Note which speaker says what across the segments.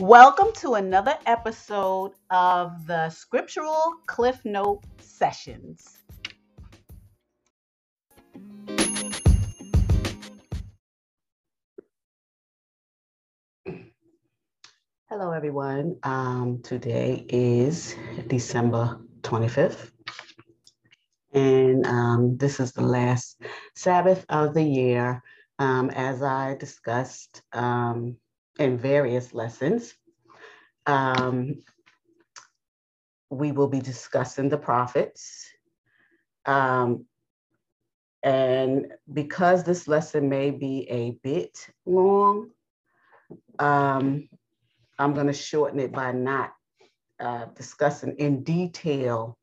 Speaker 1: Welcome to another episode of the Scriptural Cliff Note Sessions.
Speaker 2: Hello, everyone. Um, today is December 25th, and um, this is the last Sabbath of the year. Um, as I discussed um, in various lessons, um, we will be discussing the prophets. Um, and because this lesson may be a bit long, um, I'm going to shorten it by not uh, discussing in detail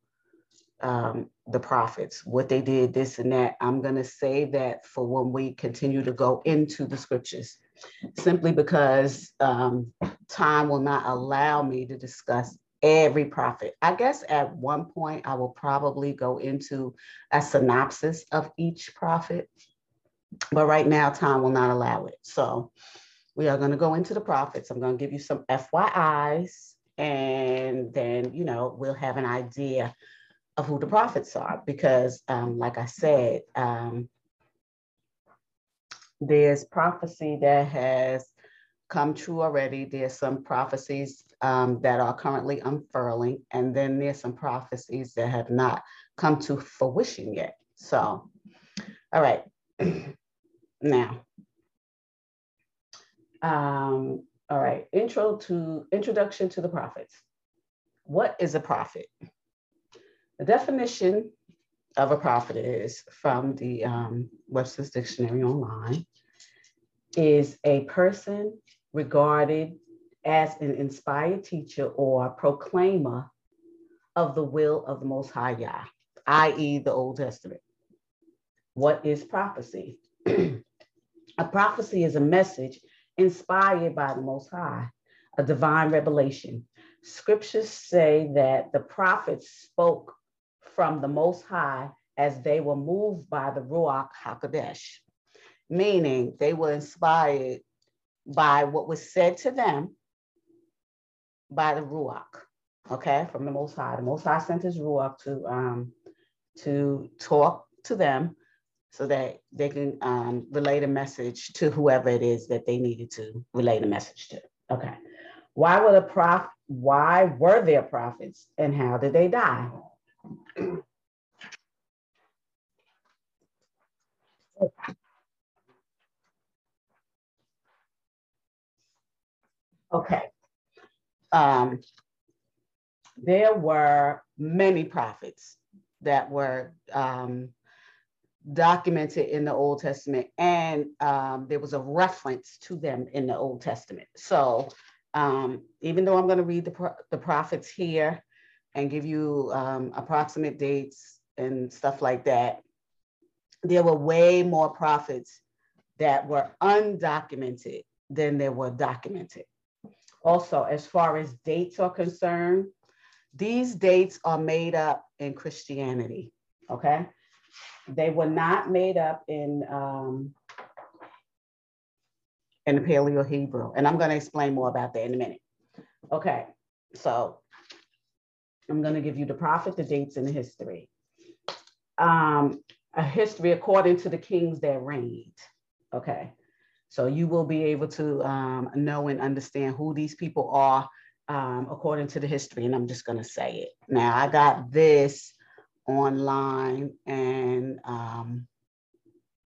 Speaker 2: um, the prophets, what they did, this and that. I'm going to save that for when we continue to go into the scriptures, simply because um, time will not allow me to discuss every prophet. I guess at one point I will probably go into a synopsis of each prophet, but right now time will not allow it. So we are going to go into the prophets. I'm going to give you some FYIs, and then, you know, we'll have an idea of who the prophets are. Because, um, like I said, um, there's prophecy that has come true already. There's some prophecies um, that are currently unfurling, and then there's some prophecies that have not come to fruition yet. So, all right. now, um, all right, intro to introduction to the prophets. What is a prophet? The definition of a prophet is from the um, Webster's Dictionary online is a person regarded as an inspired teacher or proclaimer of the will of the Most High Yah, i.e., the Old Testament. What is prophecy? a prophecy is a message inspired by the Most High, a divine revelation. Scriptures say that the prophets spoke from the Most High as they were moved by the Ruach HaKodesh, meaning they were inspired by what was said to them by the Ruach, okay, from the Most High. The Most High sent his Ruach to, um, to talk to them so that they can um, relay the message to whoever it is that they needed to relay the message to. Okay. Why were the prof? Why were there prophets, and how did they die? Okay. Um, there were many prophets that were um, documented in the Old Testament, and um, there was a reference to them in the Old Testament. So um, even though I'm going to read the, the prophets here and give you um, approximate dates and stuff like that, there were way more prophets that were undocumented than there were documented. Also, as far as dates are concerned, these dates are made up in Christianity, okay? They were not made up in um, in Paleo Hebrew, and I'm going to explain more about that in a minute. Okay, so I'm going to give you the prophet, the dates, and the history. Um, a history according to the kings that reigned. Okay, so you will be able to um, know and understand who these people are um, according to the history, and I'm just going to say it. Now, I got this online and um,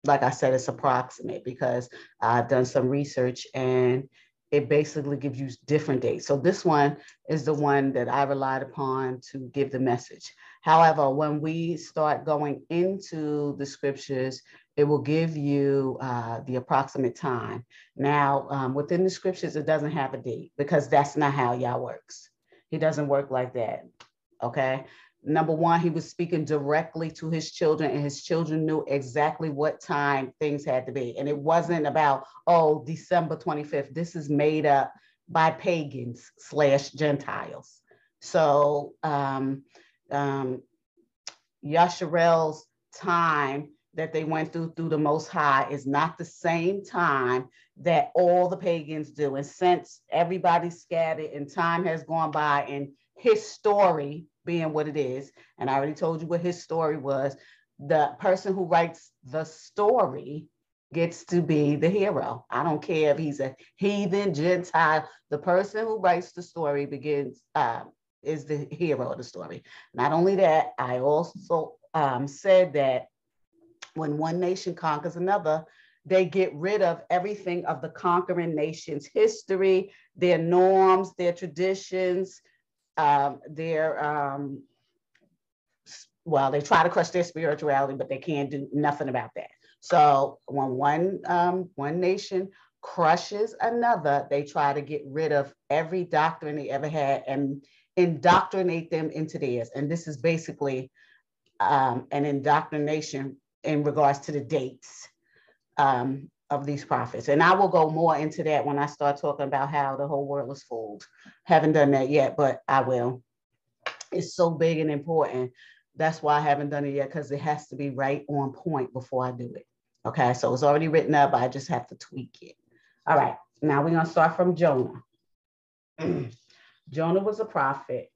Speaker 2: like I said, it's approximate because I've done some research and it basically gives you different dates. So this one is the one that I relied upon to give the message. However, when we start going into the scriptures, it will give you uh, the approximate time. Now, um, within the scriptures, it doesn't have a date because that's not how Yah works. He doesn't work like that. Okay number one, he was speaking directly to his children, and his children knew exactly what time things had to be. And it wasn't about, oh, December 25th. This is made up by pagans slash Gentiles. So um, um, Yasharel's time that they went through through the Most High is not the same time that all the pagans do. And since everybody's scattered and time has gone by and his story being what it is, and I already told you what his story was, the person who writes the story gets to be the hero. I don't care if he's a heathen, Gentile. The person who writes the story begins uh, is the hero of the story. Not only that, I also um, said that when one nation conquers another, they get rid of everything of the conquering nation's history, their norms, their traditions, um, their um, well, they try to crush their spirituality, but they can't do nothing about that. So when one um, one nation crushes another, they try to get rid of every doctrine they ever had and indoctrinate them into theirs. And this is basically um, an indoctrination in regards to the dates um, of these prophets. And I will go more into that when I start talking about how the whole world is fooled. Haven't done that yet, but I will. It's so big and important. That's why I haven't done it yet, because it has to be right on point before I do it. Okay, so it's already written up. I just have to tweak it. All right, now we're going to start from Jonah. Jonah was a prophet,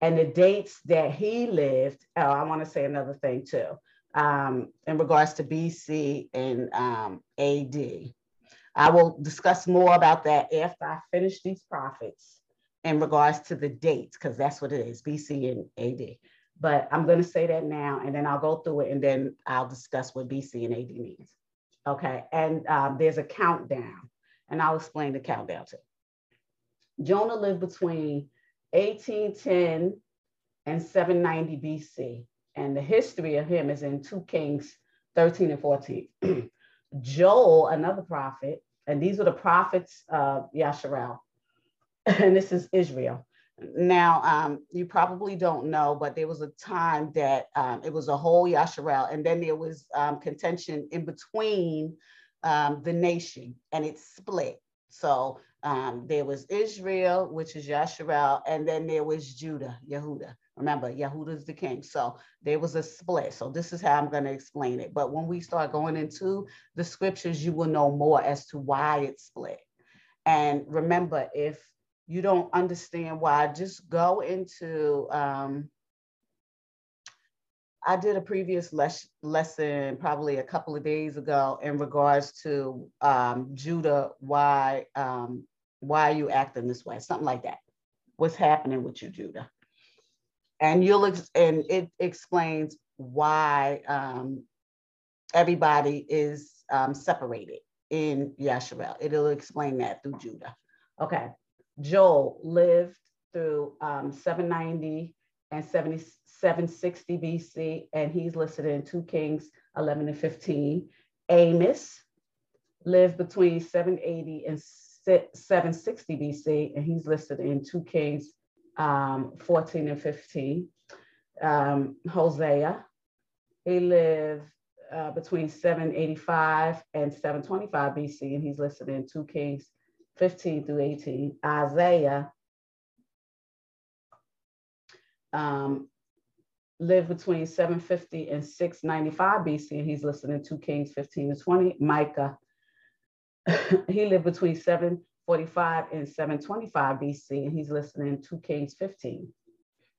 Speaker 2: and the dates that he lived. Oh, I want to say another thing too um, in regards to BC and um, AD. I will discuss more about that after I finish these prophets in regards to the dates, because that's what it is, BC and AD. But I'm going to say that now, and then I'll go through it, and then I'll discuss what BC and AD means. Okay, and um, there's a countdown, and I'll explain the countdown too. Jonah lived between 1810 and 790 BC and the history of him is in 2 Kings 13 and 14. Joel, another prophet, and these are the prophets of Yasharel, and this is Israel. Now, um, you probably don't know, but there was a time that um, it was a whole Yasharel, and then there was um, contention in between um, the nation, and it split. So um, there was Israel, which is Yasharel, and then there was Judah, Yehuda. Remember, Yehuda's the king. So there was a split. So this is how I'm going to explain it. But when we start going into the scriptures, you will know more as to why it split. And remember, if you don't understand why, just go into. Um, I did a previous les- lesson probably a couple of days ago in regards to um, Judah. Why? Um, why are you acting this way? Something like that. What's happening with you, Judah? And you'll ex- and it explains why um, everybody is um, separated in Yasharel. It'll explain that through Judah. Okay, Joel lived through um, 790 and 7760 BC, and he's listed in 2 Kings 11 and 15. Amos lived between 780 and 760 BC, and he's listed in 2 Kings um, 14 and 15. Um, Hosea, he lived uh, between 785 and 725 BC, and he's listed in 2 Kings 15 through 18. Isaiah um, lived between 750 and 695 BC, and he's listed in 2 Kings 15 to 20. Micah, he lived between 7 45 and 725 BC, and he's listed in 2 Kings 15.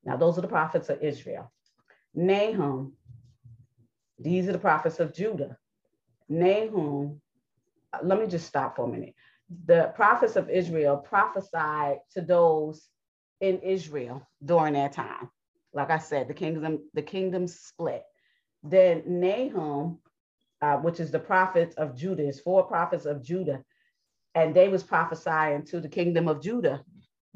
Speaker 2: Now, those are the prophets of Israel. Nahum, these are the prophets of Judah. Nahum, uh, let me just stop for a minute. The prophets of Israel prophesied to those in Israel during that time. Like I said, the kingdom, the kingdom split. Then Nahum, uh, which is the prophets of Judah, is four prophets of Judah and they was prophesying to the kingdom of Judah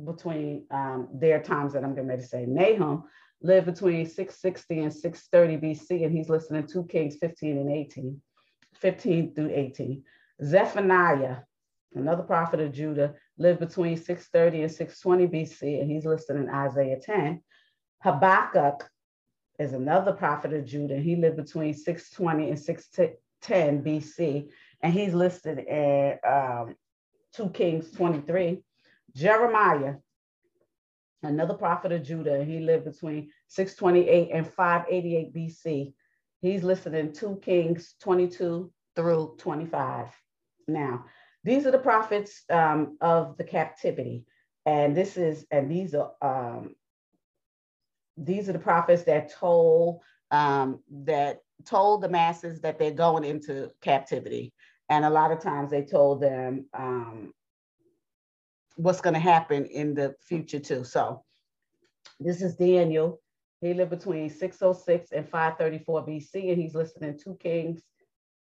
Speaker 2: between um, their times that I'm going to to say. Nahum lived between 660 and 630 BC, and he's listening to Kings 15 and 18, 15 through 18. Zephaniah, another prophet of Judah, lived between 630 and 620 BC, and he's listed in Isaiah 10. Habakkuk is another prophet of Judah. He lived between 620 and 610 BC, and he's listed in um, 2 Kings 23. Jeremiah, another prophet of Judah, he lived between 628 and 588 BC. He's listed in 2 Kings 22 through 25. Now, these are the prophets um, of the captivity. And this is, and these are, um, these are the prophets that told, um, that told the masses that they're going into captivity. And a lot of times they told them um, what's going to happen in the future too. So this is Daniel. He lived between 606 and 534 BC, and he's listed in 2 Kings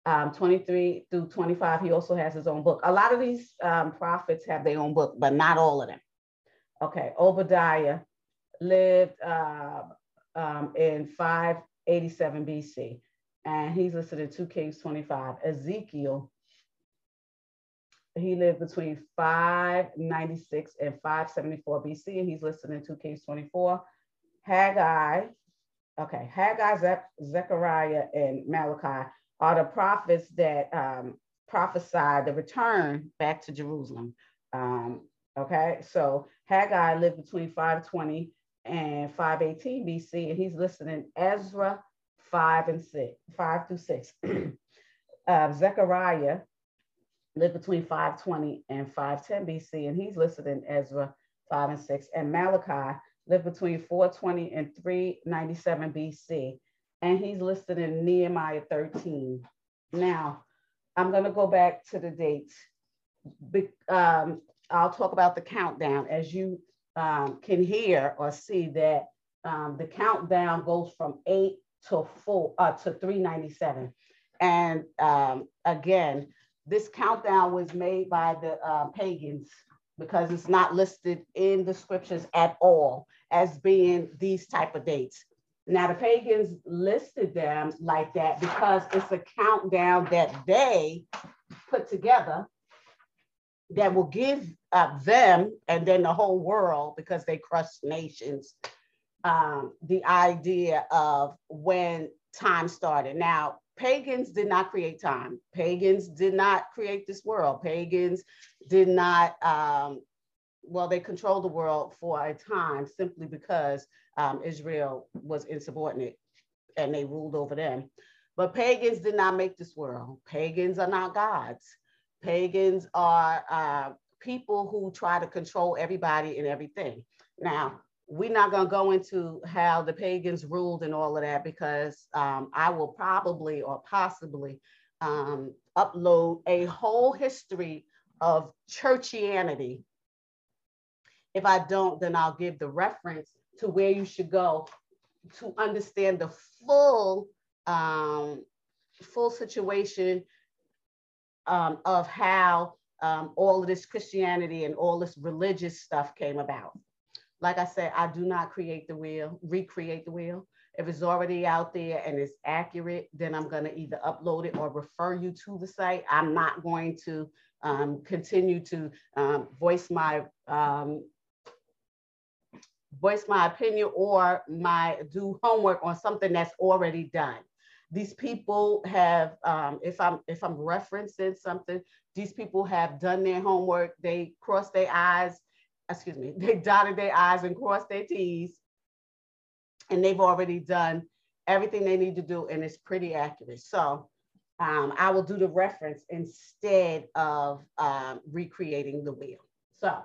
Speaker 2: um, 23 through 25. He also has his own book. A lot of these um, prophets have their own book, but not all of them. Okay, Obadiah lived uh, um, in 587 BC, and he's listed in 2 Kings 25. Ezekiel, he lived between 596 and 574 BC, and he's listed in 2 Kings 24. Haggai, okay, Haggai, Ze- Zechariah, and Malachi are the prophets that um, prophesied the return back to Jerusalem. Um, okay, so Haggai lived between 520 and 518 BC, and he's listed in Ezra 5 and 6, 5 through 6. uh, Zechariah lived between 520 and 510 BC, and he's listed in Ezra 5 and 6. And Malachi lived between 420 and 397 BC, and he's listed in Nehemiah 13. Now, I'm going to go back to the dates. Be, um, I'll talk about the countdown. As you um, can hear or see that um, the countdown goes from eight to four uh, to 397. And um, again, this countdown was made by the uh, pagans because it's not listed in the scriptures at all as being these type of dates. Now the pagans listed them like that because it's a countdown that they put together that will give uh, them and then the whole world because they crushed nations um, the idea of when time started. Now pagans did not create time. Pagans did not create this world. Pagans did not um, well, they controlled the world for a time simply because um, Israel was insubordinate and they ruled over them. But pagans did not make this world. Pagans are not gods. Pagans are uh, people who try to control everybody and everything. Now, we're not going to go into how the pagans ruled and all of that because um, I will probably or possibly um, upload a whole history of churchianity if I don't, then I'll give the reference to where you should go to understand the full um, full situation um, of how um, all of this Christianity and all this religious stuff came about. Like I said, I do not create the wheel, recreate the wheel. If it's already out there and it's accurate, then I'm going to either upload it or refer you to the site. I'm not going to um, continue to um, voice my um, voice my opinion or my do homework on something that's already done. These people have, um, if I'm if I'm referencing something, these people have done their homework. They cross their eyes, excuse me, they dotted their I's and crossed their T's, and they've already done everything they need to do, and it's pretty accurate. So um, I will do the reference instead of um, recreating the wheel. So,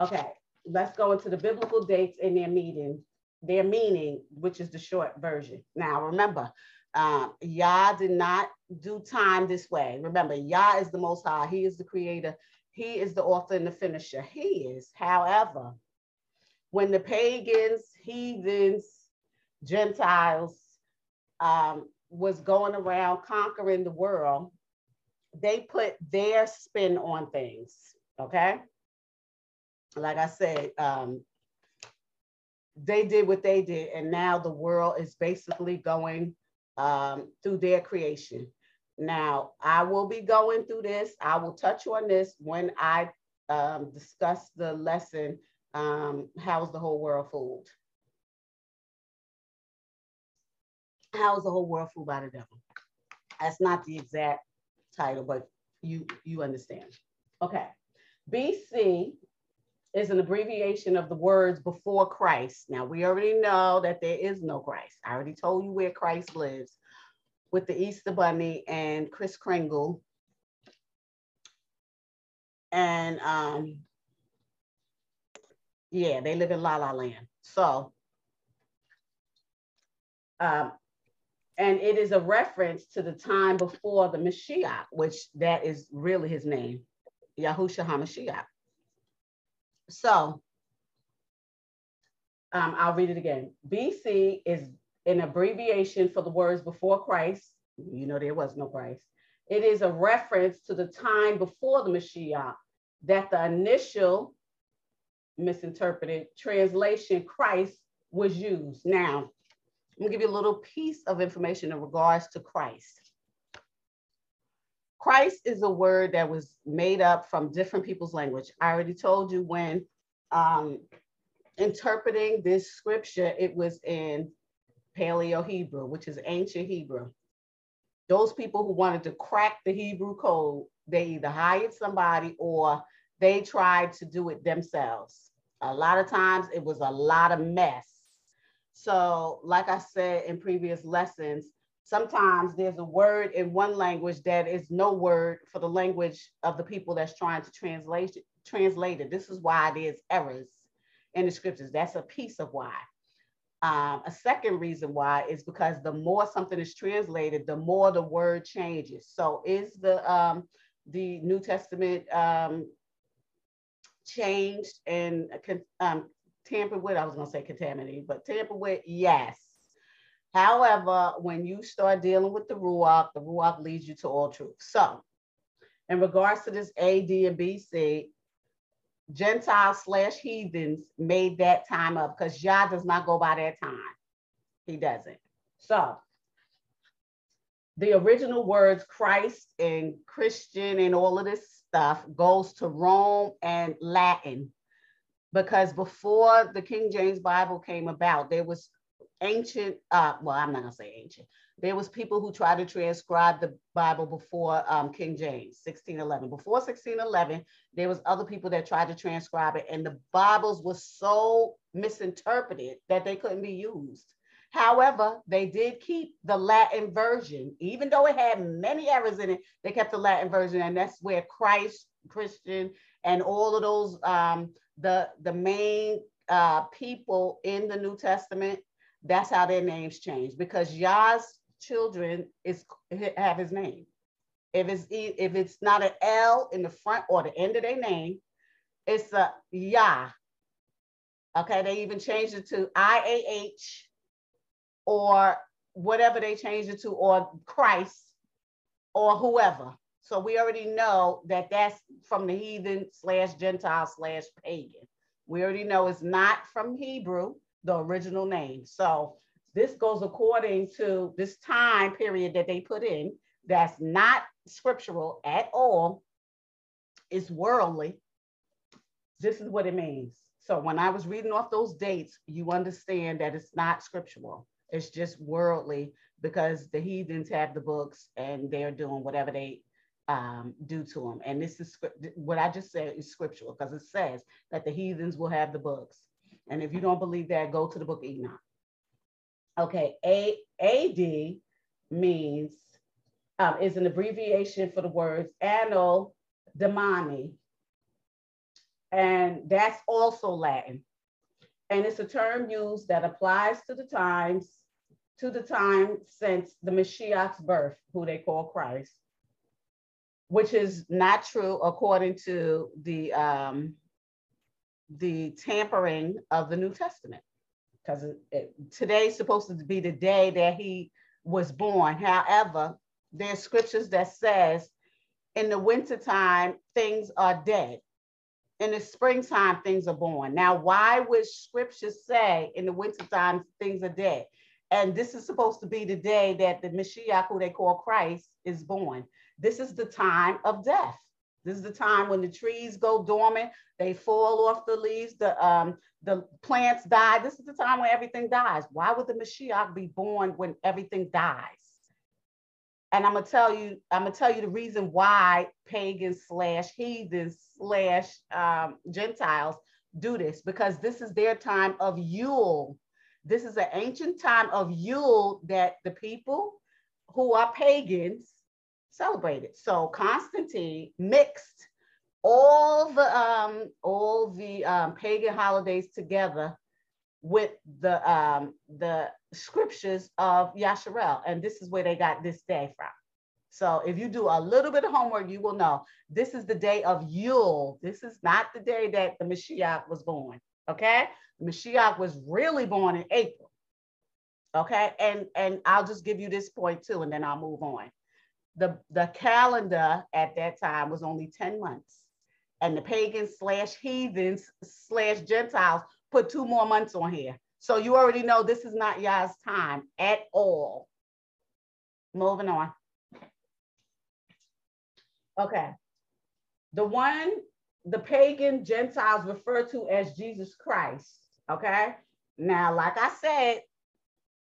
Speaker 2: okay, let's go into the biblical dates and their meaning, their meaning, which is the short version. Now, remember, um, Yah did not do time this way. Remember, Yah is the Most High. He is the Creator. He is the author and the finisher. He is. However, when the pagans, heathens, Gentiles um, was going around conquering the world, they put their spin on things. Okay like I said, um, they did what they did, and now the world is basically going um, through their creation. Now, I will be going through this. I will touch on this when I um, discuss the lesson, um, How is the Whole World Fooled? How is the whole world fooled by the devil? That's not the exact title, but you, you understand. Okay. BC is an abbreviation of the words before Christ. Now, we already know that there is no Christ. I already told you where Christ lives. With the Easter Bunny and Kris Kringle. And um, yeah, they live in La La Land. So, um, and it is a reference to the time before the Mashiach, which that is really his name, Yahushua HaMashiach. So, um, I'll read it again. BC is an abbreviation for the words before Christ. You know, there was no Christ. It is a reference to the time before the Mashiach that the initial misinterpreted translation Christ was used. Now, I'm gonna give you a little piece of information in regards to Christ. Christ is a word that was made up from different people's language. I already told you when um, interpreting this scripture, it was in Paleo Hebrew, which is ancient Hebrew. Those people who wanted to crack the Hebrew code, they either hired somebody or they tried to do it themselves. A lot of times it was a lot of mess. So, like I said in previous lessons, sometimes there's a word in one language that is no word for the language of the people that's trying to translate. Translate it. This is why there's errors in the scriptures. That's a piece of why. Um, a second reason why is because the more something is translated, the more the word changes. So is the um, the New Testament um, changed and um, tampered with? I was going to say contaminated, but tampered with, yes. However, when you start dealing with the Ruach, the Ruach leads you to all truth. So, in regards to this AD and BC, Gentiles slash heathens made that time up because Yah does not go by that time. He doesn't. So the original words Christ and Christian and all of this stuff goes to Rome and Latin because before the King James Bible came about, there was ancient, uh, well, I'm not gonna say ancient. There was people who tried to transcribe the Bible before um, King James, 1611. Before 1611, there was other people that tried to transcribe it, and the Bibles were so misinterpreted that they couldn't be used. However, they did keep the Latin version, even though it had many errors in it. They kept the Latin version, and that's where Christ, Christian, and all of those um, the the main uh, people in the New Testament that's how their names changed because Yah's children is have his name. If it's if it's not an L in the front or the end of their name, it's a Yah. Okay, they even changed it to IAH or whatever they changed it to, or Christ or whoever. So we already know that that's from the heathen slash Gentile slash pagan. We already know it's not from Hebrew the original name. So this goes according to this time period that they put in that's not scriptural at all. It's worldly. This is what it means. So when I was reading off those dates, you understand that it's not scriptural. It's just worldly because the heathens have the books and they're doing whatever they um, do to them. And this is what I just said is scriptural because it says that the heathens will have the books. And if you don't believe that, go to the book of Enoch. Okay, A AD means um, is an abbreviation for the words anno domini, and that's also Latin. And it's a term used that applies to the times, to the time since the Mashiach's birth, who they call Christ, which is not true according to the um, the tampering of the New Testament because today's supposed to be the day that he was born. However, there's scriptures that says in the wintertime, things are dead. In the springtime, things are born. Now, why would scripture say in the wintertime, things are dead? And this is supposed to be the day that the Mashiach, who they call Christ, is born. This is the time of death. This is the time when the trees go dormant, they fall off the leaves, the um, the plants die. This is the time when everything dies. Why would the Mashiach be born when everything dies? And I'm gonna tell you, I'm gonna tell you the reason why pagans slash heathens slash um, Gentiles do this because this is their time of Yule. This is an ancient time of Yule that the people
Speaker 1: who are pagans celebrate it. So Constantine mixed all the um, all the um, pagan holidays together with the um, the scriptures of Yasharel, and this is where they got this day from. So if you do a little bit of homework, you will know this is the day of Yule. This is not the day that the Mashiach was born. Okay, Mashiach was really born in April. Okay, and and I'll just give you this point too, and then I'll move on. The the calendar at that time was only ten months, and the pagans slash heathens slash Gentiles put two more months on here. So you already know this is not Yah's time at all. Moving on. Okay. The one the pagan Gentiles refer to as Jesus Christ. Okay. Now, like I said,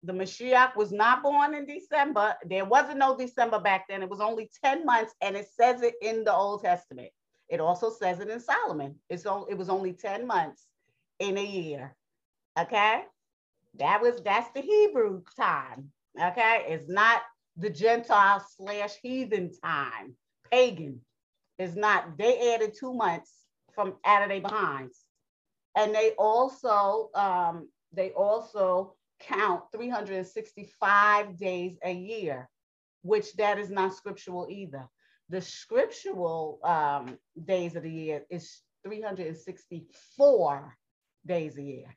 Speaker 1: the Mashiach was not born in December. There wasn't no December back then. It was only 10 months, and it says it in the Old Testament. It also says it in Solomon. It's only, it was only 10 months in a year. Okay. That was that's the Hebrew time. Okay. It's not the Gentile slash heathen time. Pagan. It's not, they added two months from out of their behinds. And they also um, they also count 365 days a year, which that is not scriptural either. The scriptural um, days of the year is 364 days a year.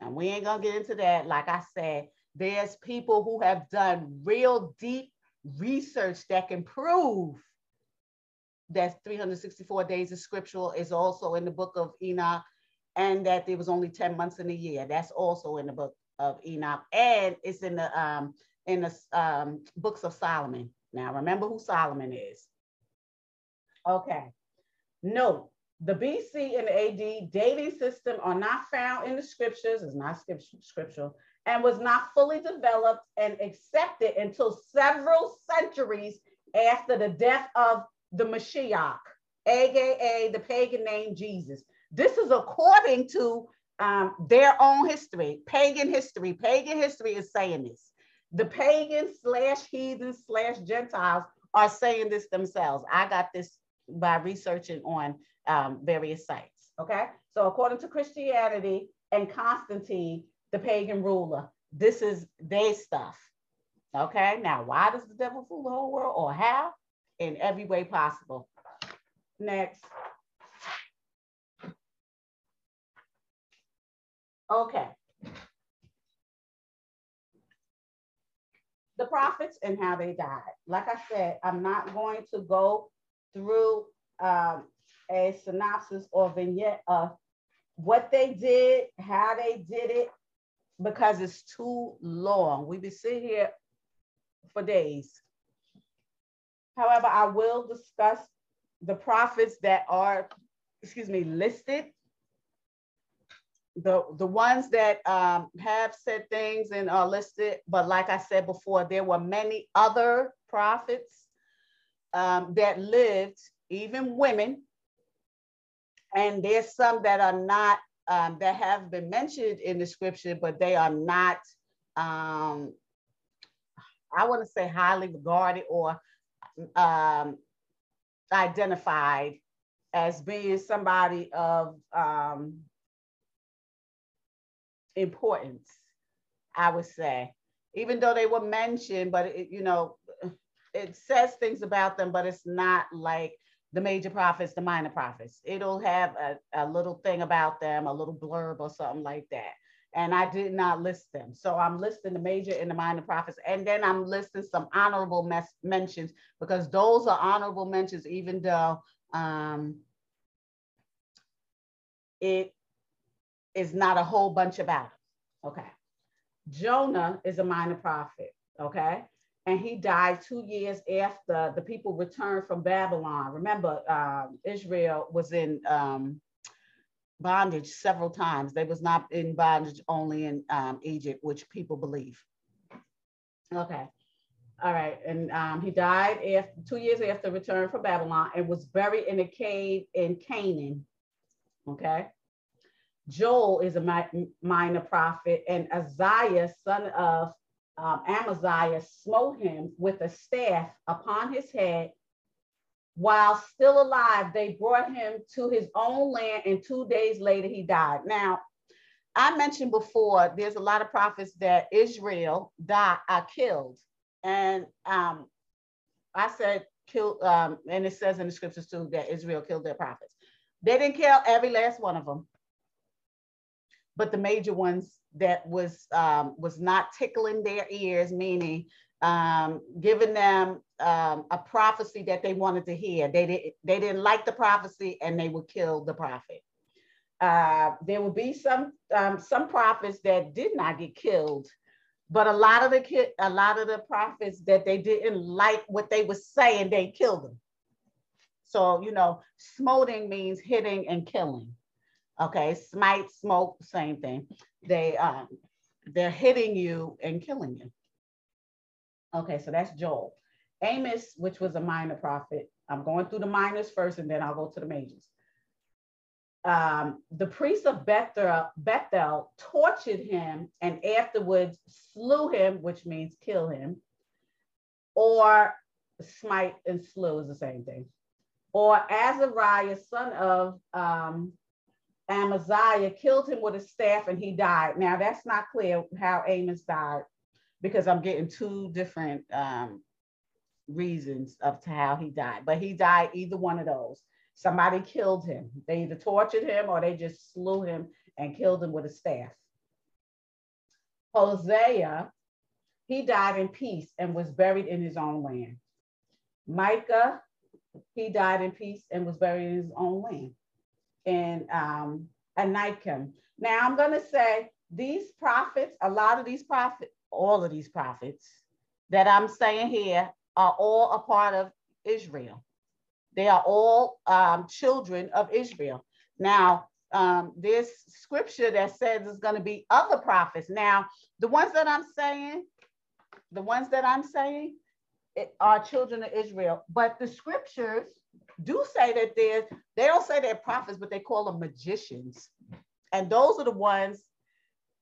Speaker 1: And we ain't gonna get into that. Like I said, there's people who have done real deep research that can prove that 364 days of scriptural is also in the book of Enoch, and that there was only 10 months in a year. That's also in the book of Enoch, and it's in the um, in the um, books of Solomon. Now remember who Solomon is. Okay. Note the BC and AD dating system are not found in the scriptures, is not scriptural, and was not fully developed and accepted until several centuries after the death of the Mashiach, aka the pagan name Jesus. This is according to um, their own history, pagan history. Pagan history is saying this. The pagan slash heathen slash Gentiles are saying this themselves. I got this by researching on um, various sites. Okay. So, according to Christianity and Constantine, the pagan ruler, this is their stuff. Okay. Now, why does the devil fool the whole world or how? In every way possible. Next. Okay. The prophets and how they died. Like I said, I'm not going to go through um, a synopsis or vignette of what they did, how they did it, because it's too long. We be sitting here for days. However, I will discuss the prophets that are, excuse me, listed. The, the ones that um, have said things and are listed, but like I said before, there were many other prophets um, that lived, even women, and there's some that are not um, that have been mentioned in the scripture, but they are not. Um, I want to say highly regarded or um, identified as being somebody of um, importance. I would say, even though they were mentioned, but it, you know, it says things about them, but it's not like the major prophets, the minor prophets. It'll have a, a little thing about them, a little blurb or something like that. And I did not list them. So I'm listing the major and the minor prophets. And then I'm listing some honorable mes- mentions because those are honorable mentions, even though um, it is not a whole bunch of them. Okay. Jonah is a minor prophet. Okay and he died two years after the people returned from Babylon. Remember, um, Israel was in um, bondage several times. They was not in bondage only in um, Egypt, which people believe. Okay. All right. And um, he died after two years after return from Babylon and was buried in a cave in Canaan. Okay. Joel is a minor prophet, and Isaiah, son of um, Amaziah smote him with a staff upon his head. While still alive, they brought him to his own land, and two days later he died. Now, I mentioned before, there's a lot of prophets that Israel died, are killed. And um, I said, killed, um, and it says in the scriptures too that Israel killed their prophets. They didn't kill every last one of them, but the major ones that was um, was not tickling their ears, meaning um, giving them um, a prophecy that they wanted to hear. They didn't they didn't like the prophecy and they would kill the prophet. Uh, there will be some um, some prophets that did not get killed, but a lot of the ki- a lot of the prophets that they didn't like what they were saying, they killed them. So you know, smoting means hitting and killing. Okay, smite, smoke, same thing. They um, they're hitting you and killing you. Okay, so that's Joel. Amos, which was a minor prophet. I'm going through the minors first, and then I'll go to the majors. Um, the priest of Bethel, Bethel tortured him and afterwards slew him, which means kill him, or smite and slew is the same thing. Or Azariah, son of um, Amaziah killed him with a staff and he died. Now that's not clear how Amos died because I'm getting two different um, reasons of to how he died, but he died either one of those. Somebody killed him. They either tortured him or they just slew him and killed him with a staff. Hosea, he died in peace and was buried in his own land. Micah, he died in peace and was buried in his own land in um, Anakim. Now I'm going to say these prophets, a lot of these prophets, all of these prophets that I'm saying here are all a part of Israel. They are all um, children of Israel. Now, um, there's scripture that says there's going to be other prophets. Now, the ones that I'm saying, the ones that I'm saying are children of Israel, but the scriptures do say that there's, they don't say they're prophets, but they call them magicians. And those are the ones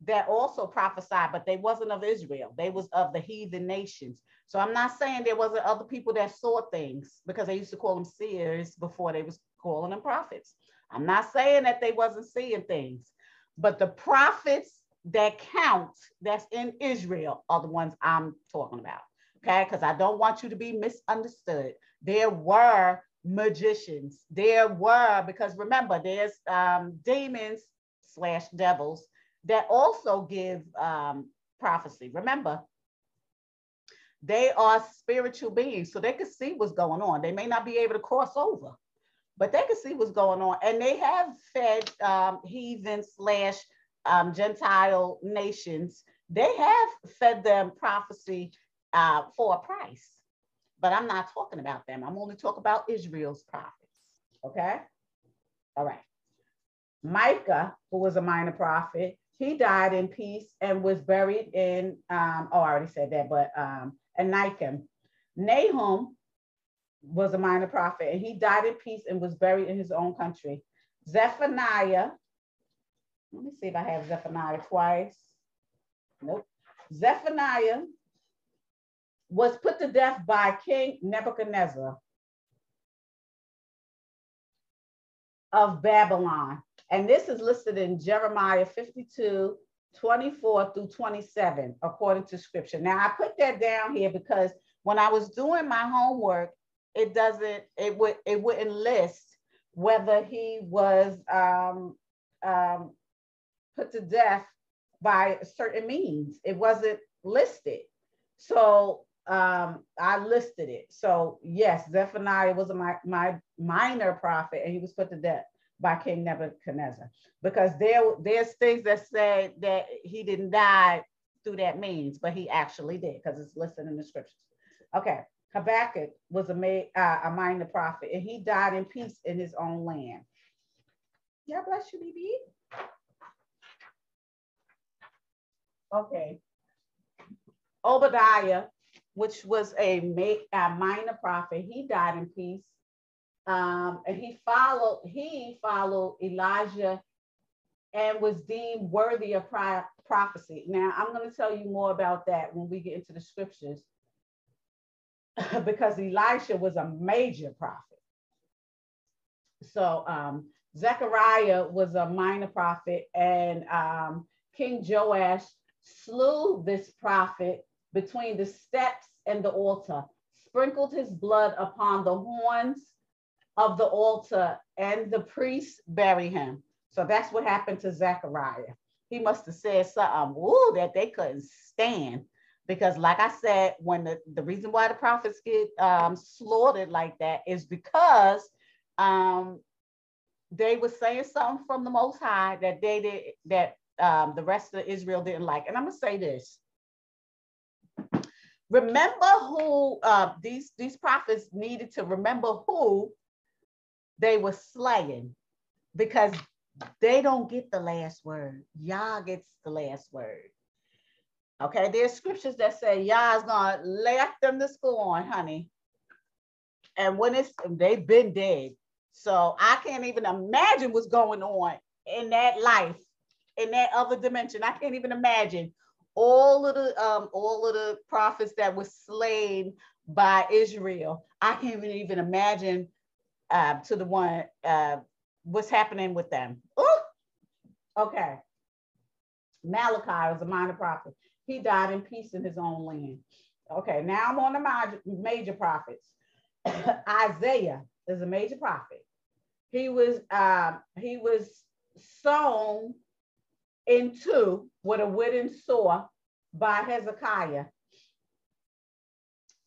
Speaker 1: that also prophesied, but they wasn't of Israel. They was of the heathen nations. So I'm not saying there wasn't other people that saw things because they used to call them seers before they was calling them prophets. I'm not saying that they wasn't seeing things, but the prophets that count that's in Israel are the ones I'm talking about. Okay, because I don't want you to be misunderstood. There were magicians. There were, because remember, there's um, demons slash devils that also give um, prophecy. Remember, they are spiritual beings, so they can see what's going on. They may not be able to cross over, but they can see what's going on. And they have fed um, heathen slash um, Gentile nations. They have fed them prophecy uh, for a price but I'm not talking about them. I'm only talking about Israel's prophets. Okay. All right. Micah, who was a minor prophet, he died in peace and was buried in, um, oh, I already said that, but um, Anakim. Nahum was a minor prophet and he died in peace and was buried in his own country. Zephaniah, let me see if I have Zephaniah twice. Nope. Zephaniah was put to death by King Nebuchadnezzar of Babylon. And this is listed in Jeremiah 52, 24 through 27, according to scripture. Now I put that down here because when I was doing my homework, it doesn't, it would, it wouldn't list whether he was um, um, put to death by certain means. It wasn't listed. So um, I listed it. So yes, Zephaniah was a my, my minor prophet, and he was put to death by King Nebuchadnezzar because there there's things that say that he didn't die through that means, but he actually did because it's listed in the scriptures. Okay, Habakkuk was a uh, a minor prophet, and he died in peace in his own land. Yeah, bless you, BB. Okay. Obadiah which was a, a minor prophet. He died in peace. Um, and he followed, he followed Elijah and was deemed worthy of prophecy. Now, I'm going to tell you more about that when we get into the scriptures, because Elisha was a major prophet. So, um, Zechariah was a minor prophet, and um, King Joash slew this prophet between the steps and the altar, sprinkled his blood upon the horns of the altar, and the priests bury him. So that's what happened to Zechariah. He must have said something woo, that they couldn't stand. Because, like I said, when the, the reason why the prophets get um, slaughtered like that is because um, they were saying something from the Most High that they did that um, the rest of Israel didn't like. And I'm gonna say this: remember who uh, these these prophets needed to remember who they were slaying, because they don't get the last word. Yah gets the last word. Okay, there's scriptures that say Yah's gonna let them to scorn, honey. And when it's they've been dead. So I can't even imagine what's going on in that life, in that other dimension. I can't even imagine all of the um all of the prophets that were slain by Israel. I can't even imagine uh, to the one uh, what's happening with them. Ooh! Okay. Malachi was a minor prophet. He died in peace in his own land. Okay, now I'm on the major, major prophets. Isaiah is a major prophet. He was uh, he was sown into with a wooden saw by Hezekiah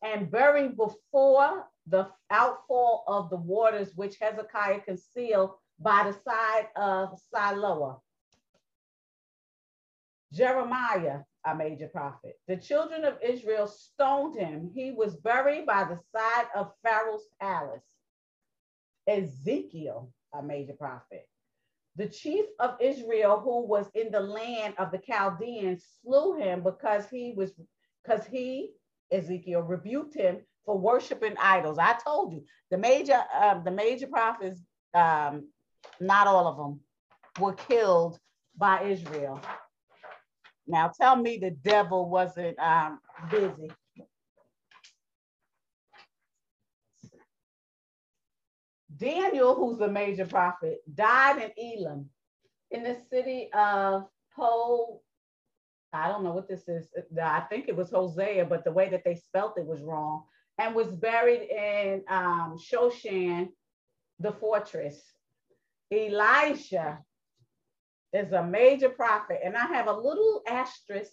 Speaker 1: and buried before the outfall of the waters which Hezekiah concealed by the side of Siloah. Jeremiah, a major prophet. The children of Israel stoned him. He was buried by the side of Pharaoh's palace. Ezekiel, a major prophet. The chief of Israel, who was in the land of the Chaldeans, slew him because he was because he, Ezekiel, rebuked him for worshiping idols. I told you the major um, the major prophets, um, not all of them, were killed by Israel. Now tell me the devil wasn't um, busy. Daniel, who's a major prophet, died in Elam in the city of Po. I don't know what this is. I think it was Hosea, but the way that they spelt it was wrong. And was buried in um, Shoshan, the fortress. Elisha is a major prophet, and I have a little asterisk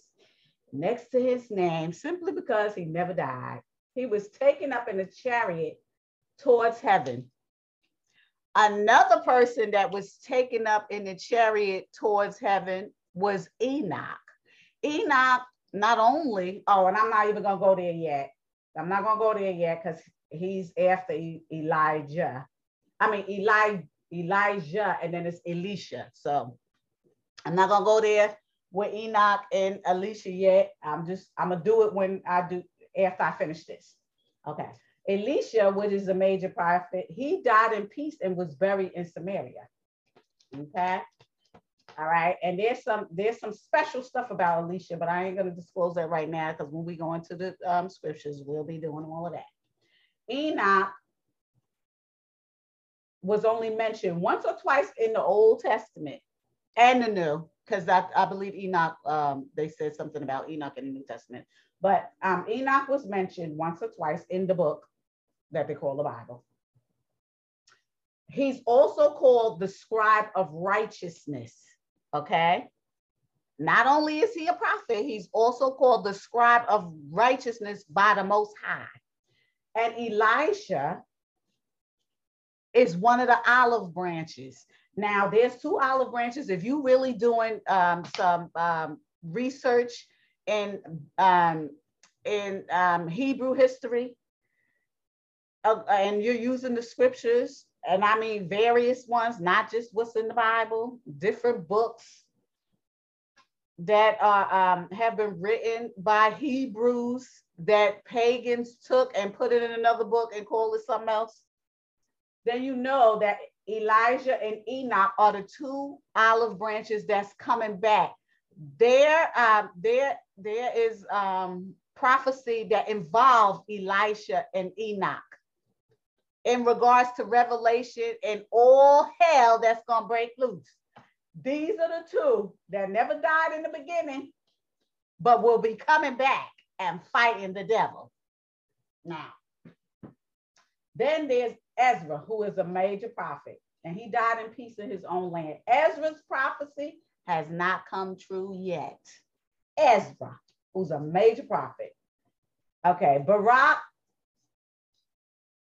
Speaker 1: next to his name simply because he never died. He was taken up in a chariot towards heaven. Another person that was taken up in the chariot towards heaven was Enoch. Enoch not only, oh, and I'm not even gonna go there yet. I'm not gonna go there yet because he's after Elijah. I mean Eli, Elijah, and then it's Elisha. So I'm not gonna go there with Enoch and Elisha yet. I'm just I'm gonna do it when I do after I finish this. Okay. Elisha, which is a major prophet, he died in peace and was buried in Samaria. Okay. All right. And there's some there's some special stuff about Elisha, but I ain't gonna disclose that right now because when we go into the um, scriptures, we'll be doing all of that. Enoch was only mentioned once or twice in the Old Testament and the New, because I, I believe Enoch, um, they said something about Enoch in the New Testament. But um, Enoch was mentioned once or twice in the book that they call the Bible. He's also called the scribe of righteousness. Okay. Not only is he a prophet, he's also called the scribe of righteousness by the Most High. And Elisha is one of the olive branches. Now, there's two olive branches. If you're really doing um, some um, research in, um, in um, Hebrew history, uh, and you're using the scriptures, and I mean various ones, not just what's in the Bible, different books that are um, have been written by Hebrews that pagans took and put it in another book and called it something else, then you know that Elijah and Enoch are the two olive branches that's coming back. There, uh, there, there is um, prophecy that involves Elisha and Enoch in regards to revelation and all hell that's gonna break loose. These are the two that never died in the beginning, but will be coming back and fighting the devil. Now, then there's Ezra, who is a major prophet, and he died in peace in his own land. Ezra's prophecy has not come true yet. Ezra, who's a major prophet. Okay, Baruch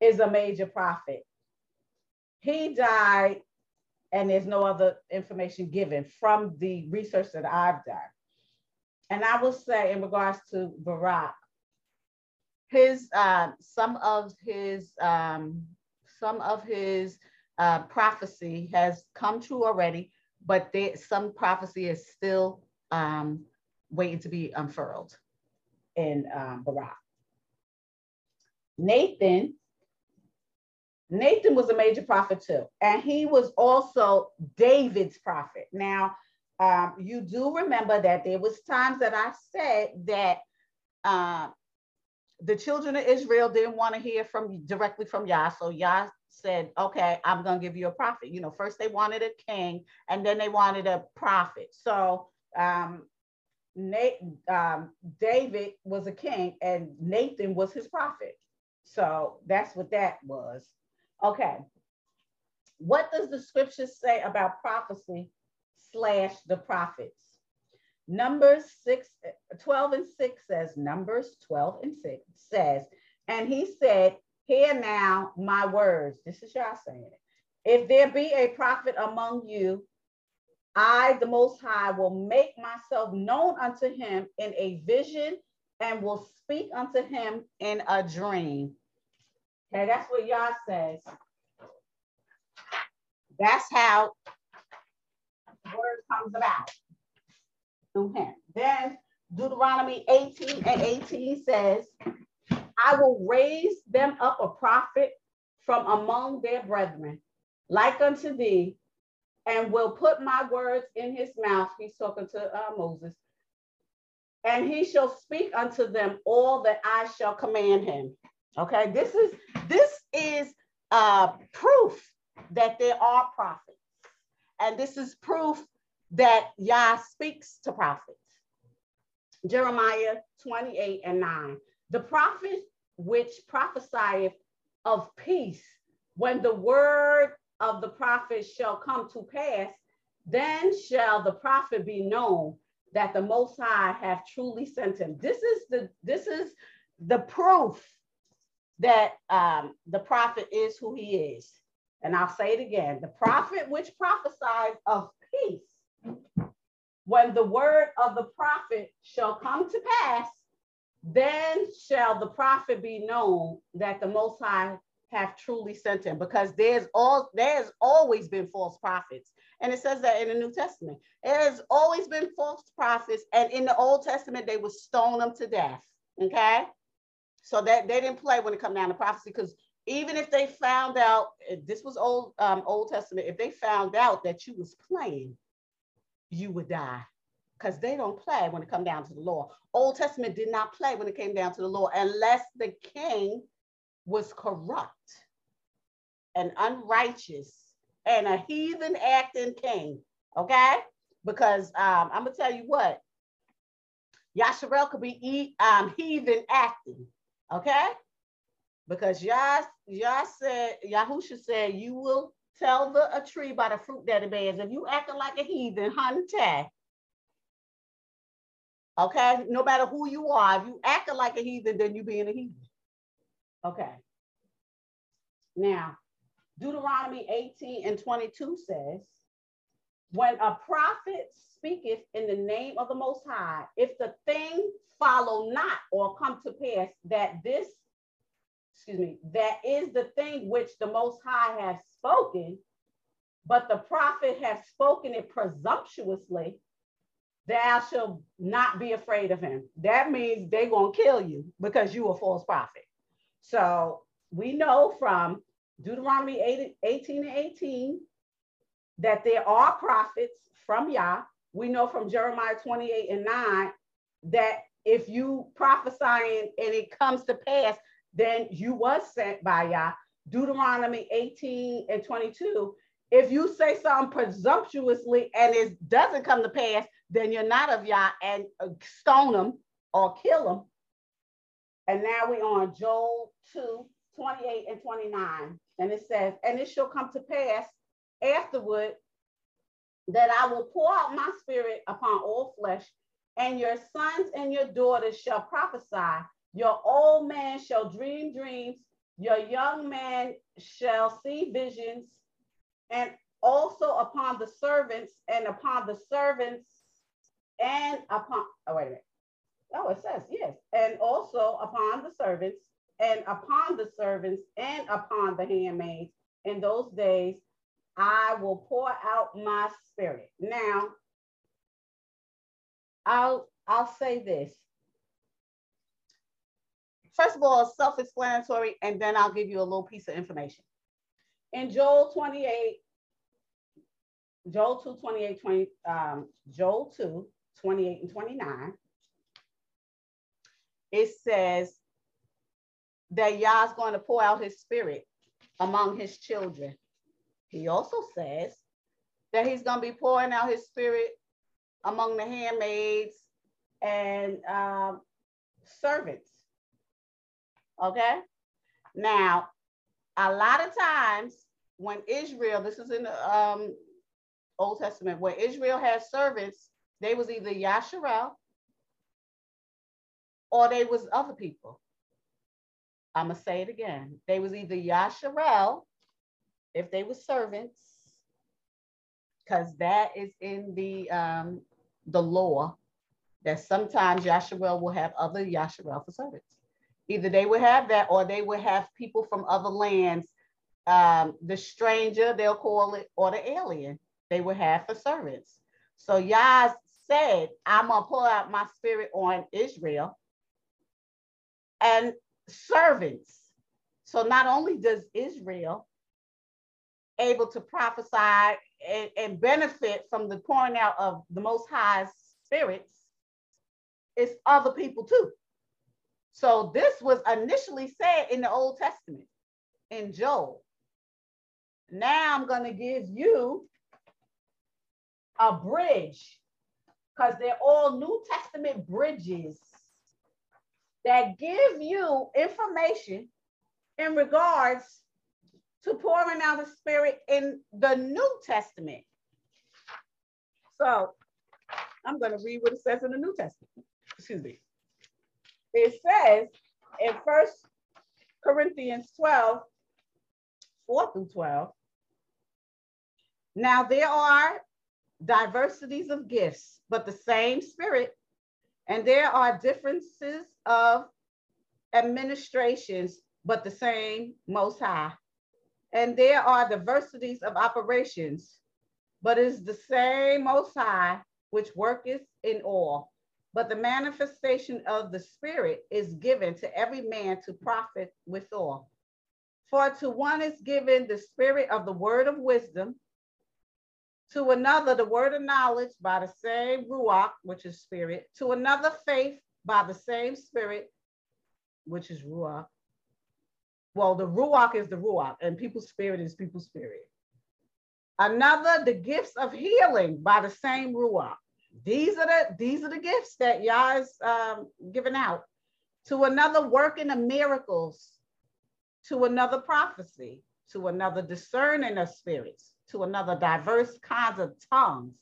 Speaker 1: is a major prophet. He died, and there's no other information given from the research that I've done. And I will say, in regards to Baruch, his uh, some of his um, some of his uh, prophecy has come true already, but there, some prophecy is still um, waiting to be unfurled in um, Baruch. Nathan, Nathan was a major prophet too, and he was also David's prophet. Now, um, you do remember that there was times that I said that uh, the children of Israel didn't want to hear from directly from Yah, so Yah said, "Okay, I'm going to give you a prophet." You know, first they wanted a king, and then they wanted a prophet. So um, Nate, um, David was a king, and Nathan was his prophet. So that's what that was. Okay. What does the scripture say about prophecy slash the prophets? Numbers 6, 12 and 6 says, Numbers 12 and 6 says, and he said, Hear now my words. This is Yah saying it. If there be a prophet among you, I, the Most High, will make myself known unto him in a vision and will speak unto him in a dream. Okay, that's what Yah says. That's how word comes about through him. Then Deuteronomy 18 and 18 says, I will raise them up a prophet from among their brethren, like unto thee, and will put my words in his mouth. He's talking to uh, Moses. And he shall speak unto them all that I shall command him. Okay, this is this is uh, proof that there are prophets, and this is proof that Yah speaks to prophets. Jeremiah 28 and 9. The prophet which prophesieth of peace, when the word of the prophet shall come to pass, then shall the prophet be known that the Most High have truly sent him. This is the this is the proof that um, the prophet is who he is. And I'll say it again the prophet which prophesies of peace, when the word of the prophet shall come to pass, then shall the prophet be known that the Most High have truly sent him. Because there's all there's always been false prophets. And it says that in the new testament. There's always been false prophets. And in the old testament they would stone them to death. Okay so that they didn't play when it come down to prophecy, because even if they found out this was old um, Old Testament, if they found out that you was playing, you would die. Because they don't play when it come down to the law. Old Testament did not play when it came down to the law, unless the king was corrupt and unrighteous and a heathen acting king. Okay? Because um, I'm gonna tell you what, Yasharel could be um, heathen acting. Okay? Because Yah, Yah said, Yahusha said, you will tell the a tree by the fruit that it bears. If you acting like a heathen, hunter. Okay, no matter who you are, if you acting like a heathen, then you being a heathen. Okay. Now, Deuteronomy 18 and 22 says, when a prophet speaketh in the name of the Most High, if the thing follow not or come to pass that this, excuse me, that is the thing which the Most High has spoken, but the prophet has spoken it presumptuously, thou shalt not be afraid of him. That means they're going to kill you because you a false prophet. So we know from Deuteronomy 18 and 18, that there are prophets from Yah. We know from Jeremiah 28 and 9 that if you prophesying and it comes to pass, then you was sent by Yah. Deuteronomy 18 and 22. If you say something presumptuously and it doesn't come to pass, then you're not of Yah and uh, stone them or kill them. And now we on Joel 2, 28 and 29. And it says, and it shall come to pass afterward that I will pour out my spirit upon all flesh, and your sons and your daughters shall prophesy. Your old man shall dream dreams, your young man shall see visions, and also upon the servants and upon the servants and upon, oh, wait a minute. Oh, it says, yes. And also upon the servants and upon the servants and upon the handmaids in those days, I will pour out my spirit. Now, I'll I'll say this. First of all, self-explanatory, and then I'll give you a little piece of information. In Joel 28, Joel 2, 28, 20, um, Joel 2, 28 and 29, it says that Yah's going to pour out his spirit among his children. He also says that he's going to be pouring out his spirit among the handmaids and um, servants. Okay. Now, a lot of times when Israel, this is in the um, Old Testament, where Israel had servants, they was either Yasharel or they was other people. I'm gonna say it again. They was either Yasharel, if they were servants, because that is in the um, the law that sometimes Yasharel will have other Yasharel for servants. Either they would have that, or they would have people from other lands. Um, the stranger, they'll call it, or the alien, they would have for servants. So Yah said, I'm gonna pull out my spirit on Israel and servants. So not only does Israel able to prophesy and, and benefit from the pouring out of the Most High spirits, it's other people too. So this was initially said in the Old Testament in Joel. Now I'm going to give you a bridge because they're all New Testament bridges that give you information in regards to pouring out the Spirit in the New Testament. So I'm going to read what it says in the New Testament. Excuse me. It says in First Corinthians 12, 4 through 12. Now there are diversities of gifts, but the same Spirit and there are differences of administrations, but the same Most High. And there are diversities of operations, but is the same Most High which worketh in all. But the manifestation of the Spirit is given to every man to profit withal. For to one is given the spirit of the word of wisdom, to another the word of knowledge by the same ruach, which is spirit, to another faith by the same spirit, which is ruach. Well, the ruach is the ruach, and people's spirit is people's spirit. Another, the gifts of healing by the same ruach. These are the these are the gifts that Yah is um, giving out. To another, working of miracles. To another, prophecy. To another, discerning of spirits to another diverse kinds of tongues,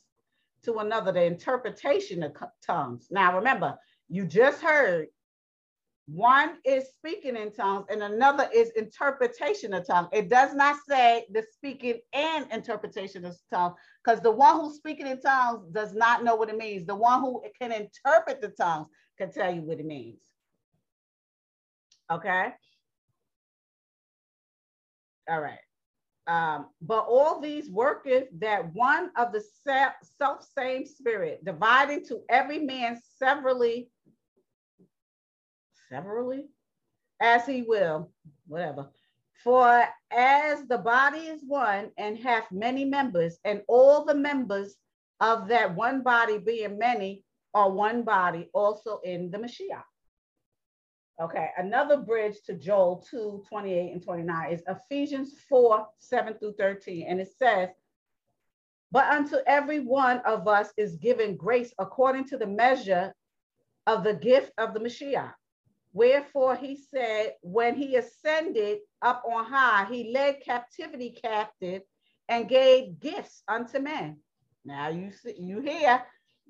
Speaker 1: to another the interpretation of tongues. Now remember, you just heard one is speaking in tongues and another is interpretation of tongue. It does not say the speaking and interpretation of tongue because the one who's speaking in tongues does not know what it means. The one who can interpret the tongues can tell you what it means. Okay. All right. Um, but all these worketh that one of the self same spirit, dividing to every man severally, severally, as he will, whatever, For as the body is one and hath many members, and all the members of that one body being many are one body also in the Mashiach. Okay, another bridge to Joel 2 28 and 29 is Ephesians 4 7 through 13. And it says, But unto every one of us is given grace according to the measure of the gift of the Mashiach. Wherefore he said, when he ascended up on high, he led captivity captive and gave gifts unto men. Now you see, you hear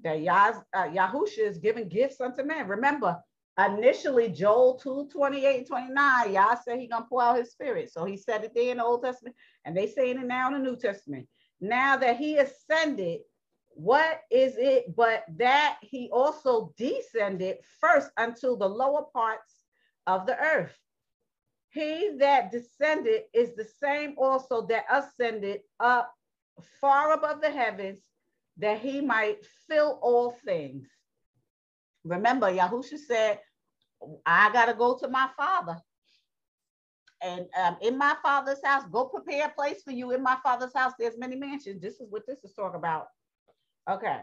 Speaker 1: that Yah, uh, Yahusha is giving gifts unto men. Remember, initially Joel 2, 28 and 29, Yah said he gonna pour out his spirit. So he said it there in the Old Testament, and they saying it now in the New Testament. Now that he ascended, what is it but that he also descended first unto the lower parts of the earth? He that descended is the same also that ascended up far above the heavens that he might fill all things. Remember, Yahusha said, I got to go to my father. And um, in my father's house, go prepare a place for you. In my father's house, there's many mansions. This is what this is talking about. Okay.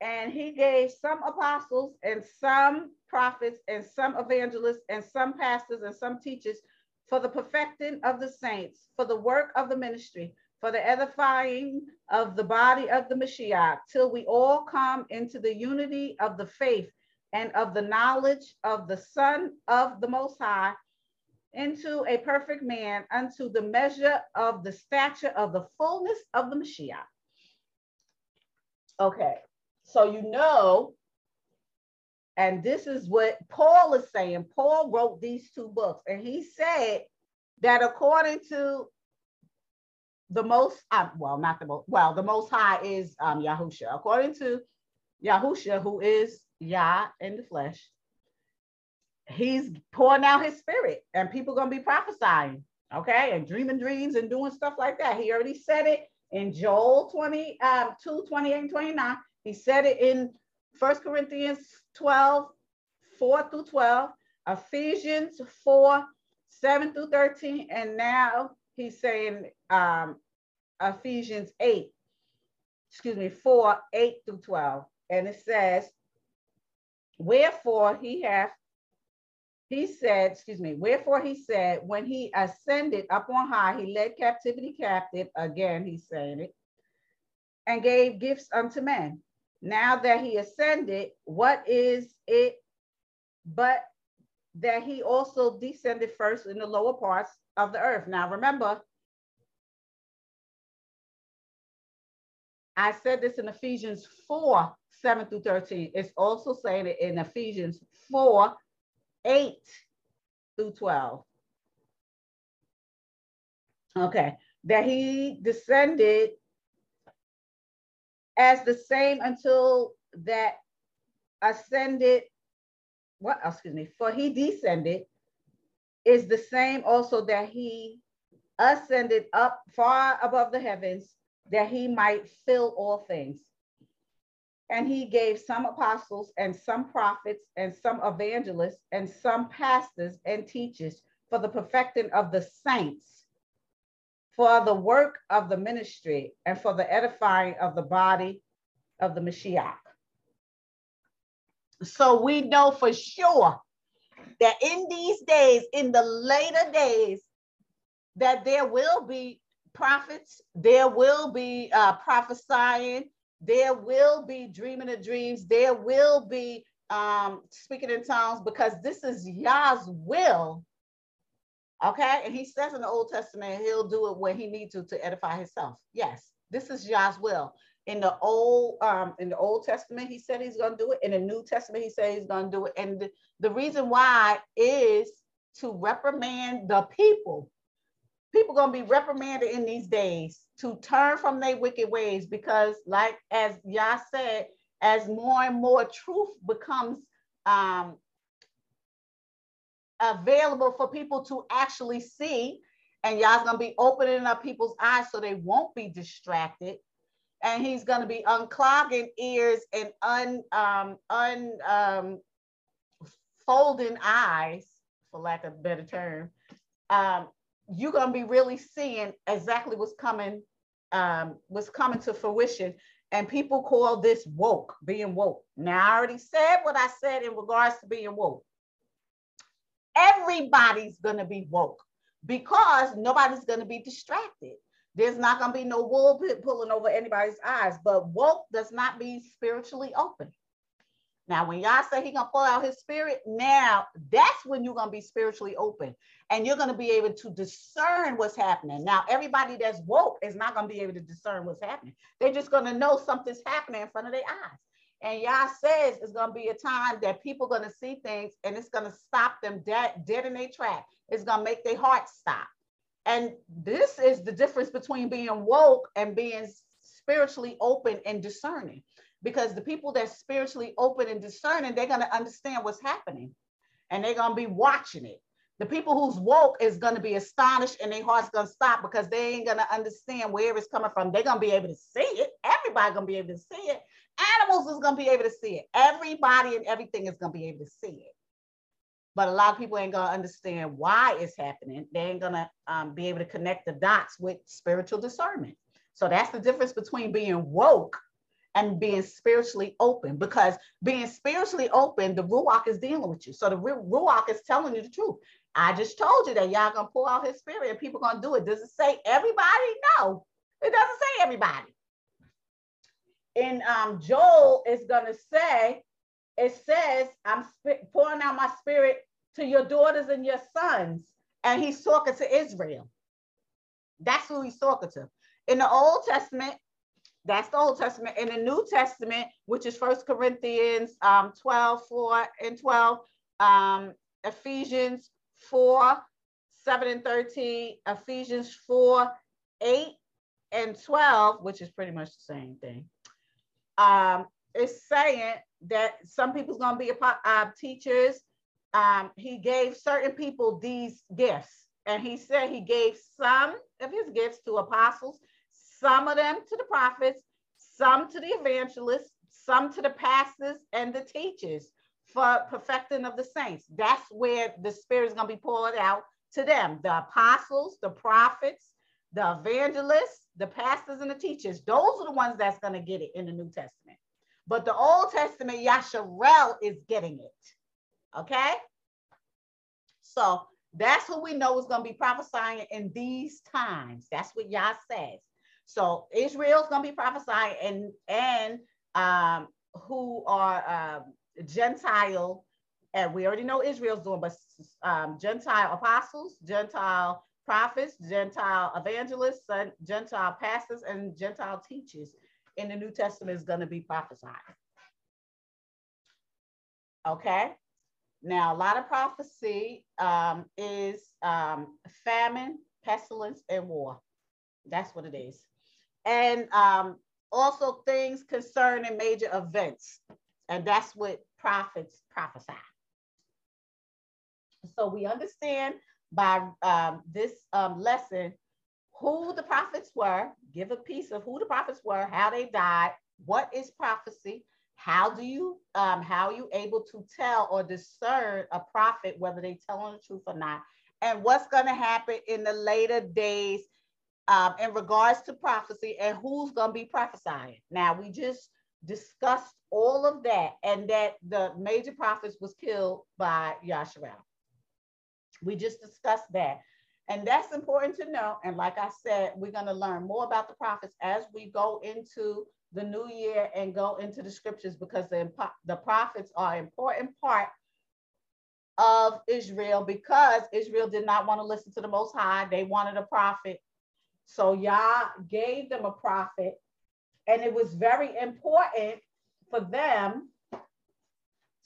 Speaker 1: And he gave some apostles and some prophets and some evangelists and some pastors and some teachers for the perfecting of the saints, for the work of the ministry, for the edifying of the body of the Mashiach, till we all come into the unity of the faith and of the knowledge of the Son of the Most High, into a perfect man, unto the measure of the stature of the fullness of the Mashiach. Okay, so you know, and this is what Paul is saying. Paul wrote these two books, and he said that according to the most, uh, well, not the most, well, the most high is um, Yahusha. According to Yahusha, who is Yah in the flesh, he's pouring out his spirit, and people gonna be prophesying, okay, and dreaming dreams and doing stuff like that. He already said it in Joel 20, um, 2, 28 and 29. He said it in First Corinthians 12, 4 through 12, Ephesians 4, 7 through 13, and now he's saying um, Ephesians 8, excuse me, 4, 8 through 12. And it says, Wherefore he hath, he said, excuse me, wherefore he said, when he ascended up on high, he led captivity captive, again, he's saying it, and gave gifts unto men. Now that he ascended, what is it but that he also descended first in the lower parts of the earth? Now remember, I said this in Ephesians 4 7 through 13. It's also saying it in Ephesians 4 8 through 12. Okay, that he descended as the same until that ascended, what, excuse me, for he descended is the same also that he ascended up far above the heavens that he might fill all things. And he gave some apostles and some prophets and some evangelists and some pastors and teachers for the perfecting of the saints, for the work of the ministry, and for the edifying of the body of the Mashiach. So we know for sure that in these days, in the later days, that there will be prophets, there will be uh, prophesying, there will be dreaming of dreams, there will be um, speaking in tongues, because this is Yah's will. Okay, and he says in the Old Testament, he'll do it when he needs to to edify himself. Yes, this is Yah's will. In the old, um, in the Old Testament, he said he's going to do it. In the New Testament, he said he's going to do it. And the, the reason why is to reprimand the people people gonna be reprimanded in these days to turn from their wicked ways because, like as Yah said, as more and more truth becomes um, available for people to actually see, and Yah's gonna be opening up people's eyes so they won't be distracted. And he's gonna be unclogging ears and un um, un um, eyes, for lack of a better term, um, you're gonna be really seeing exactly what's coming, um, what's coming to fruition. And people call this woke, being woke. Now I already said what I said in regards to being woke. Everybody's gonna be woke because nobody's gonna be distracted. There's not going to be no wool pulling over anybody's eyes, but woke does not mean spiritually open. Now, when Yah say he gonna pull out his spirit, now that's when you're gonna be spiritually open and you're gonna be able to discern what's happening. Now, everybody that's woke is not gonna be able to discern what's happening. They're just gonna know something's happening in front of their eyes. And Yah says it's gonna be a time that people gonna see things and it's gonna stop them dead, dead in their track. It's gonna make their heart stop. And this is the difference between being woke and being spiritually open and discerning. Because the people that's spiritually open and discerning, they're going to understand what's happening and they're going to be watching it. The people who's woke is going to be astonished and their heart's going to stop because they ain't going to understand where it's coming from. They're going to be able to see it. Everybody going to be able to see it. Animals is going to be able to see it. Everybody and everything is going to be able to see it but a lot of people ain't gonna understand why it's happening. They ain't gonna um, be able to connect the dots with spiritual discernment. So that's the difference between being woke and being spiritually open. Because being spiritually open, the ruach is dealing with you. So the ruach is telling you the truth. I just told you that Yah gonna pull out his spirit and people gonna do it. Does it say everybody? No, it doesn't say everybody. In um, Joel, it's gonna say, it says, I'm pouring out my spirit to your daughters and your sons. And he's talking to Israel. That's who he's talking to. In the Old Testament, that's the Old Testament. In the New Testament, which is First Corinthians um, 12, 4 and 12, um, Ephesians 4, 7 and 13, Ephesians 4, 8 and 12, which is pretty much the same thing. Um, it's saying that some people's going to be uh, teachers, um, he gave certain people these gifts. And he said he gave some of his gifts to apostles, some of them to the prophets, some to the evangelists, some to the pastors and the teachers for perfecting of the saints. That's where the spirit is going to be poured out to them the apostles, the prophets, the evangelists, the pastors, and the teachers. Those are the ones that's going to get it in the New Testament. But the Old Testament, Yasharel is getting it. Okay. So that's who we know is going to be prophesying in these times. That's what Yah says. So Israel's going to be prophesying and, and um, who are um, Gentile, and we already know Israel's doing, but um, Gentile apostles, Gentile prophets, Gentile evangelists, Gentile pastors, and Gentile teachers in the New Testament is going to be prophesying. Okay. Now, a lot of prophecy um, is um, famine, pestilence, and war. That's what it is. And um, also things concerning major events. And that's what prophets prophesy. So we understand by um, this um, lesson who the prophets were, give a piece of who the prophets were, how they died, what is prophecy, how do you um, how are you able to tell or discern a prophet whether they telling the truth or not and what's going to happen in the later days um, in regards to prophecy and who's going to be prophesying now we just discussed all of that and that the major prophets was killed by Yasharel. We just discussed that. And that's important to know. And like I said, we're going to learn more about the prophets as we go into the new year and go into the scriptures because the, the prophets are an important part of Israel because Israel did not want to listen to the Most High. They wanted a prophet. So Yah gave them a prophet. And it was very important for them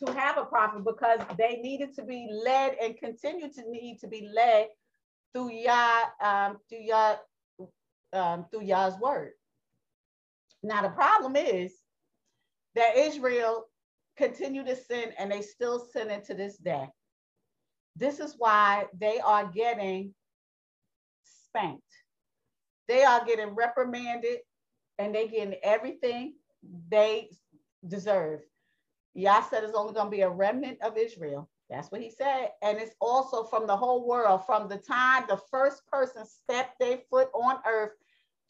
Speaker 1: to have a prophet because they needed to be led and continue to need to be led through Yah, um, through Yah, um, through Yah's word. Now the problem is that Israel continued to sin and they still sin to this day. This is why they are getting spanked. They are getting reprimanded and they getting everything they deserve. Yah said it's only going to be a remnant of Israel. That's what he said. And it's also from the whole world, from the time the first person stepped their foot on earth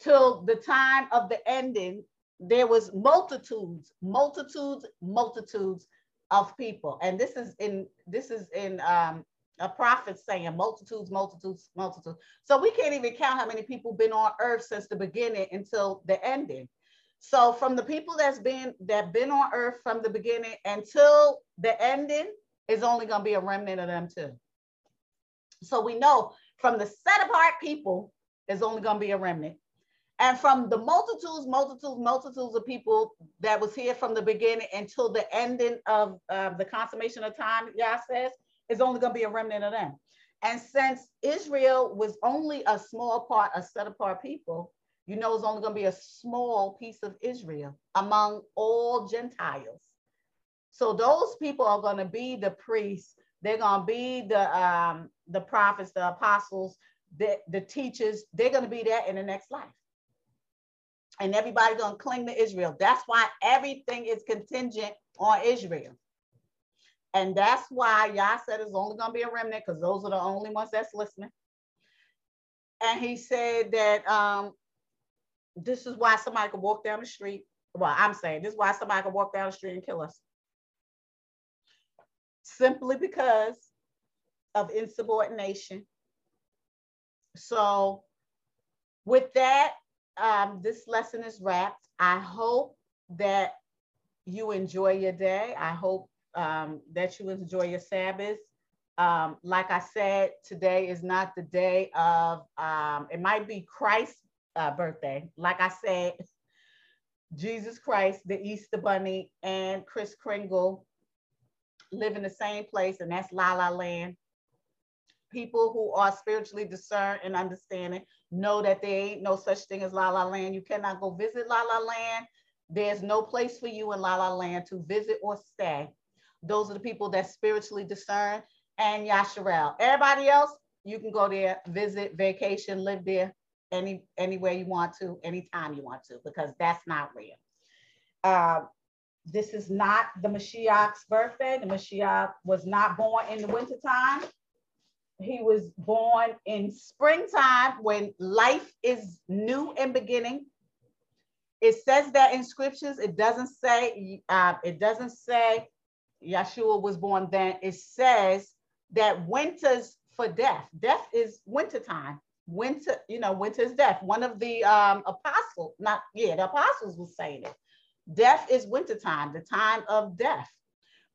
Speaker 1: till the time of the ending, there was multitudes, multitudes, multitudes of people. And this is in this is in um, a prophet saying multitudes, multitudes, multitudes. So we can't even count how many people been on earth since the beginning until the ending. So from the people that's been that been on earth from the beginning until the ending is only going to be a remnant of them too. So we know from the set apart people is only going to be a remnant. And from the multitudes, multitudes, multitudes of people that was here from the beginning until the ending of uh, the consummation of time, Yah says, is only going to be a remnant of them. And since Israel was only a small part, a set apart people, you know it's only going to be a small piece of Israel among all Gentiles. So those people are going to be the priests. They're going to be the um, the prophets, the apostles, the, the teachers. They're going to be there in the next life and everybody's gonna cling to Israel. That's why everything is contingent on Israel. And that's why Yah said it's only gonna be a remnant because those are the only ones that's listening. And he said that um, this is why somebody could walk down the street. Well, I'm saying this is why somebody could walk down the street and kill us. Simply because of insubordination. So with that, um, this lesson is wrapped. I hope that you enjoy your day. I hope um, that you enjoy your Sabbath. Um, like I said, today is not the day of, um, it might be Christ's uh, birthday. Like I said, Jesus Christ, the Easter Bunny, and Kris Kringle live in the same place, and that's La La Land people who are spiritually discerned and understanding know that there ain't no such thing as La La Land. You cannot go visit La La Land. There's no place for you in La La Land to visit or stay. Those are the people that spiritually discern and Yasharel. Everybody else, you can go there, visit, vacation, live there any anywhere you want to, anytime you want to, because that's not real. Uh, this is not the Mashiach's birthday. The Mashiach was not born in the wintertime he was born in springtime when life is new and beginning. It says that in scriptures. It doesn't say, uh, it doesn't say Yeshua was born then. It says that winter's for death. Death is wintertime. Winter, you know, winter is death. One of the um, apostles, not, yeah, the apostles was saying it. Death is wintertime, the time of death.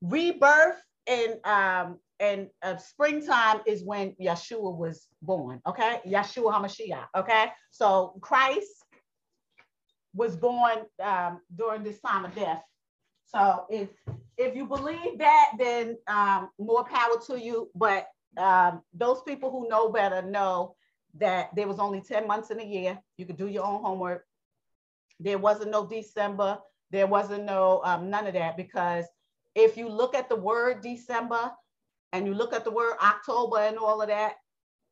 Speaker 1: Rebirth and um, and uh, springtime is when Yeshua was born. Okay, Yeshua Hamashiach. Okay, so Christ was born um, during this time of death. So if if you believe that, then um, more power to you. But um, those people who know better know that there was only 10 months in a year. You could do your own homework. There wasn't no December. There wasn't no um, none of that because if you look at the word December, and you look at the word October and all of that,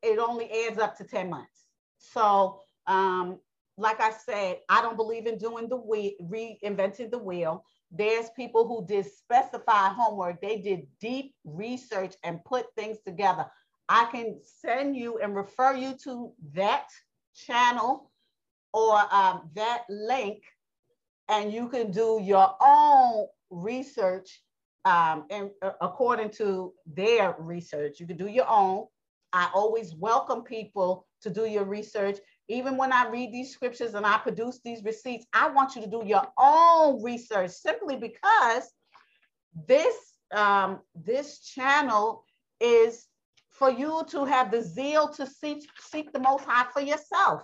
Speaker 1: it only adds up to 10 months. So, um, like I said, I don't believe in doing the wheel, reinventing the wheel. There's people who did specified homework. They did deep research and put things together. I can send you and refer you to that channel or um, that link, and you can do your own research um, and uh, according to their research. You can do your own. I always welcome people to do your research. Even when I read these scriptures and I produce these receipts, I want you to do your own research simply because this um, this channel is for you to have the zeal to seek, seek the most high for yourself.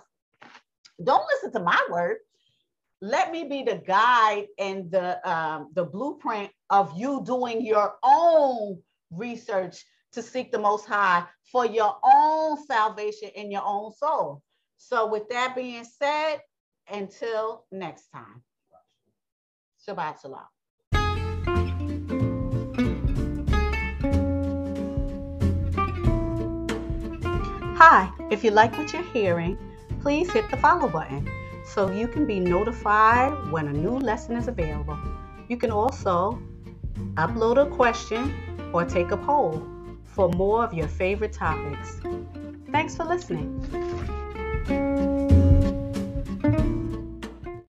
Speaker 1: Don't listen to my word let me be the guide and the um, the blueprint of you doing your own research to seek the most high for your own salvation in your own soul so with that being said until next time shabbat shalom Hi, if you like what you're hearing, please hit the follow button so you can be notified when a new lesson is available. You can also upload a question, or take a poll for more of your favorite topics. Thanks for listening.